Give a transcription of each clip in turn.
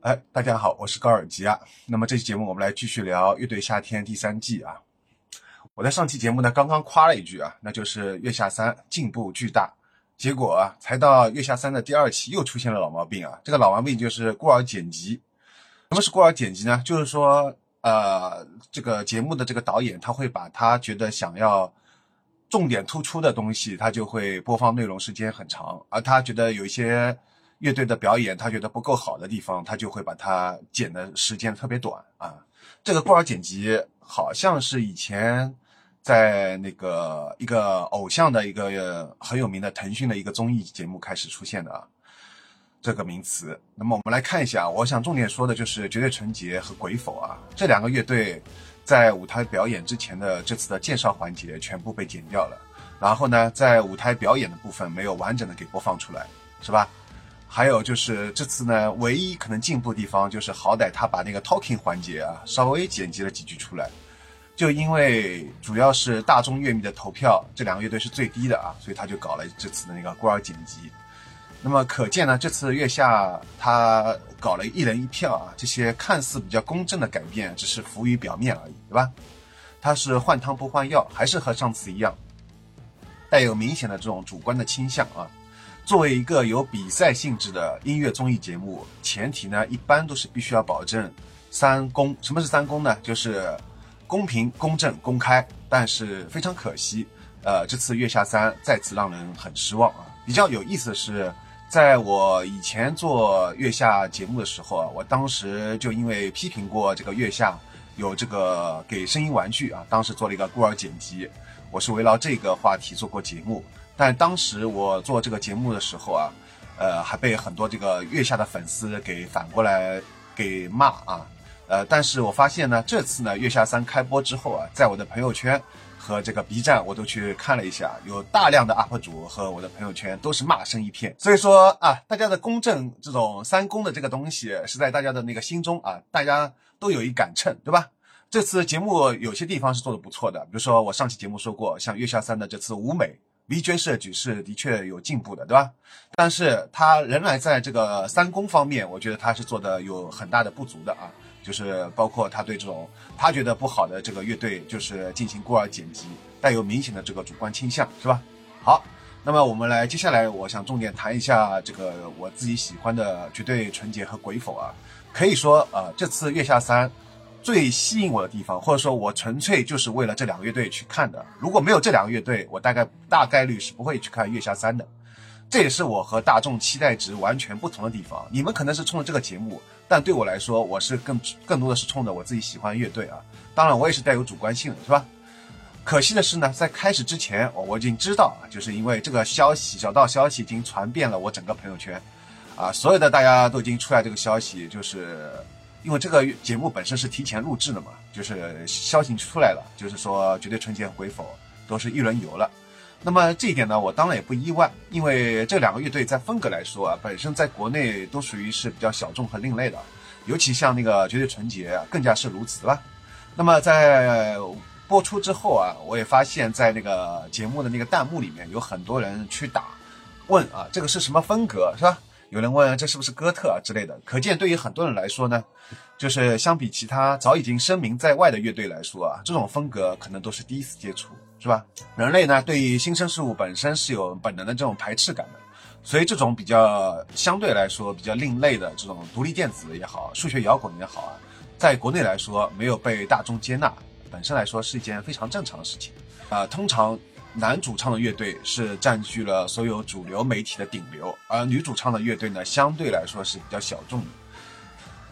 哎，大家好，我是高尔基啊。那么这期节目我们来继续聊《乐队夏天》第三季啊。我在上期节目呢刚刚夸了一句啊，那就是《月下三》进步巨大。结果啊，才到《月下三》的第二期又出现了老毛病啊。这个老毛病就是过耳剪辑。什么是过耳剪辑呢？就是说，呃，这个节目的这个导演他会把他觉得想要重点突出的东西，他就会播放内容时间很长，而他觉得有一些。乐队的表演，他觉得不够好的地方，他就会把它剪的时间特别短啊。这个过耳剪辑好像是以前在那个一个偶像的一个很有名的腾讯的一个综艺节目开始出现的啊，这个名词。那么我们来看一下，我想重点说的就是绝对纯洁和鬼否啊这两个乐队在舞台表演之前的这次的介绍环节全部被剪掉了，然后呢，在舞台表演的部分没有完整的给播放出来，是吧？还有就是这次呢，唯一可能进步的地方就是，好歹他把那个 talking 环节啊，稍微剪辑了几句出来。就因为主要是大众乐迷的投票，这两个乐队是最低的啊，所以他就搞了这次的那个孤儿剪辑。那么可见呢，这次月下他搞了一人一票啊，这些看似比较公正的改变，只是浮于表面而已，对吧？他是换汤不换药，还是和上次一样，带有明显的这种主观的倾向啊。作为一个有比赛性质的音乐综艺节目，前提呢一般都是必须要保证三公。什么是三公呢？就是公平、公正、公开。但是非常可惜，呃，这次月下三再次让人很失望啊。比较有意思的是，在我以前做月下节目的时候啊，我当时就因为批评过这个月下有这个给声音玩具啊，当时做了一个孤儿剪辑，我是围绕这个话题做过节目。但当时我做这个节目的时候啊，呃，还被很多这个月下的粉丝给反过来给骂啊，呃，但是我发现呢，这次呢，月下三开播之后啊，在我的朋友圈和这个 B 站，我都去看了一下，有大量的 UP 主和我的朋友圈都是骂声一片。所以说啊，大家的公正这种三公的这个东西是在大家的那个心中啊，大家都有一杆秤，对吧？这次节目有些地方是做的不错的，比如说我上期节目说过，像月下三的这次舞美。VJ 设计是的确有进步的，对吧？但是它仍然在这个三公方面，我觉得他是做的有很大的不足的啊。就是包括他对这种他觉得不好的这个乐队，就是进行孤儿剪辑，带有明显的这个主观倾向，是吧？好，那么我们来接下来，我想重点谈一下这个我自己喜欢的绝对纯洁和鬼否啊。可以说，呃，这次月下三。最吸引我的地方，或者说我纯粹就是为了这两个乐队去看的。如果没有这两个乐队，我大概大概率是不会去看《月下三》的。这也是我和大众期待值完全不同的地方。你们可能是冲着这个节目，但对我来说，我是更更多的是冲着我自己喜欢乐队啊。当然，我也是带有主观性的，是吧？可惜的是呢，在开始之前，我我已经知道啊，就是因为这个消息小道消息已经传遍了我整个朋友圈，啊，所有的大家都已经出来这个消息，就是。因为这个节目本身是提前录制的嘛，就是消息出来了，就是说绝对纯洁和鬼否都是一轮游了。那么这一点呢，我当然也不意外，因为这两个乐队在风格来说啊，本身在国内都属于是比较小众和另类的，尤其像那个绝对纯洁啊更加是如此了。那么在播出之后啊，我也发现，在那个节目的那个弹幕里面有很多人去打问啊，这个是什么风格，是吧？有人问这是不是哥特啊之类的，可见对于很多人来说呢，就是相比其他早已经声名在外的乐队来说啊，这种风格可能都是第一次接触，是吧？人类呢对于新生事物本身是有本能的这种排斥感的，所以这种比较相对来说比较另类的这种独立电子也好，数学摇滚也好啊，在国内来说没有被大众接纳，本身来说是一件非常正常的事情啊，通常。男主唱的乐队是占据了所有主流媒体的顶流，而女主唱的乐队呢，相对来说是比较小众的。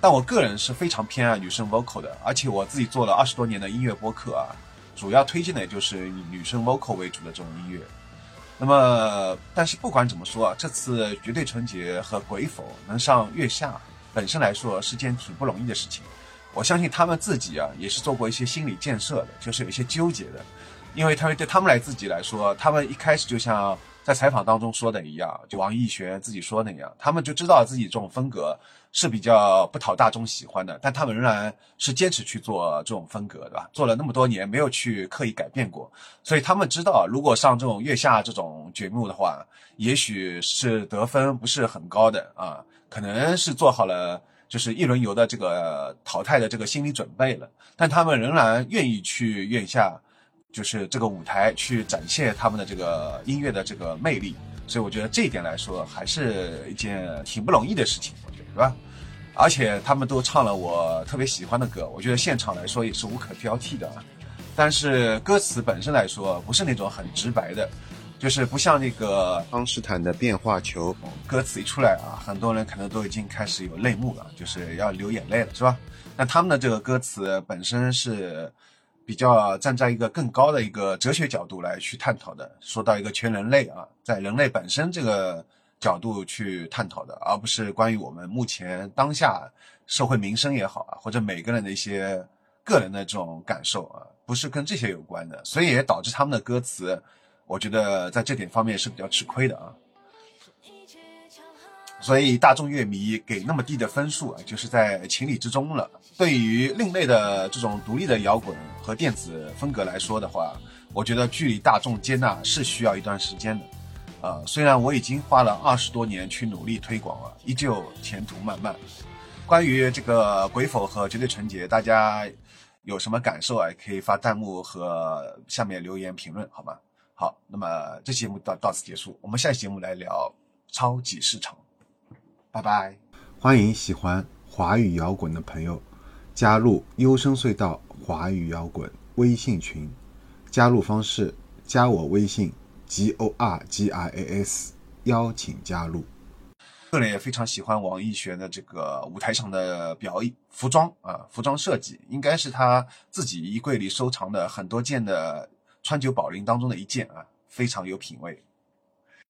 但我个人是非常偏爱女生 vocal 的，而且我自己做了二十多年的音乐播客啊，主要推荐的也就是以女生 vocal 为主的这种音乐。那么，但是不管怎么说啊，这次绝对纯洁和鬼否能上月下，本身来说是件挺不容易的事情。我相信他们自己啊，也是做过一些心理建设的，就是有一些纠结的。因为他们对他们来自己来说，他们一开始就像在采访当中说的一样，就王艺璇自己说那样，他们就知道自己这种风格是比较不讨大众喜欢的，但他们仍然是坚持去做这种风格，对吧？做了那么多年，没有去刻意改变过，所以他们知道，如果上这种月下这种节目的话，也许是得分不是很高的啊，可能是做好了就是一轮游的这个淘汰的这个心理准备了，但他们仍然愿意去院下，就是这个舞台去展现他们的这个音乐的这个魅力。所以我觉得这一点来说，还是一件挺不容易的事情，我觉得，是吧？而且他们都唱了我特别喜欢的歌，我觉得现场来说也是无可挑剔的。但是歌词本身来说，不是那种很直白的。就是不像那个康斯坦的变化球，歌词一出来啊，很多人可能都已经开始有泪目了，就是要流眼泪了，是吧？那他们的这个歌词本身是比较站在一个更高的一个哲学角度来去探讨的，说到一个全人类啊，在人类本身这个角度去探讨的，而不是关于我们目前当下社会民生也好啊，或者每个人的一些个人的这种感受啊，不是跟这些有关的，所以也导致他们的歌词。我觉得在这点方面是比较吃亏的啊，所以大众乐迷给那么低的分数啊，就是在情理之中了。对于另类的这种独立的摇滚和电子风格来说的话，我觉得距离大众接纳是需要一段时间的。啊，虽然我已经花了二十多年去努力推广了，依旧前途漫漫。关于这个鬼否和绝对纯洁，大家有什么感受啊？可以发弹幕和下面留言评论，好吗？好，那么这期节目到到此结束，我们下期节目来聊超级市场，拜拜！欢迎喜欢华语摇滚的朋友加入优声隧道华语摇滚微信群，加入方式加我微信 g o r g i a s，邀请加入。个人也非常喜欢王一璇的这个舞台上的表演服装啊，服装设计应该是他自己衣柜里收藏的很多件的。川久保玲当中的一件啊，非常有品味。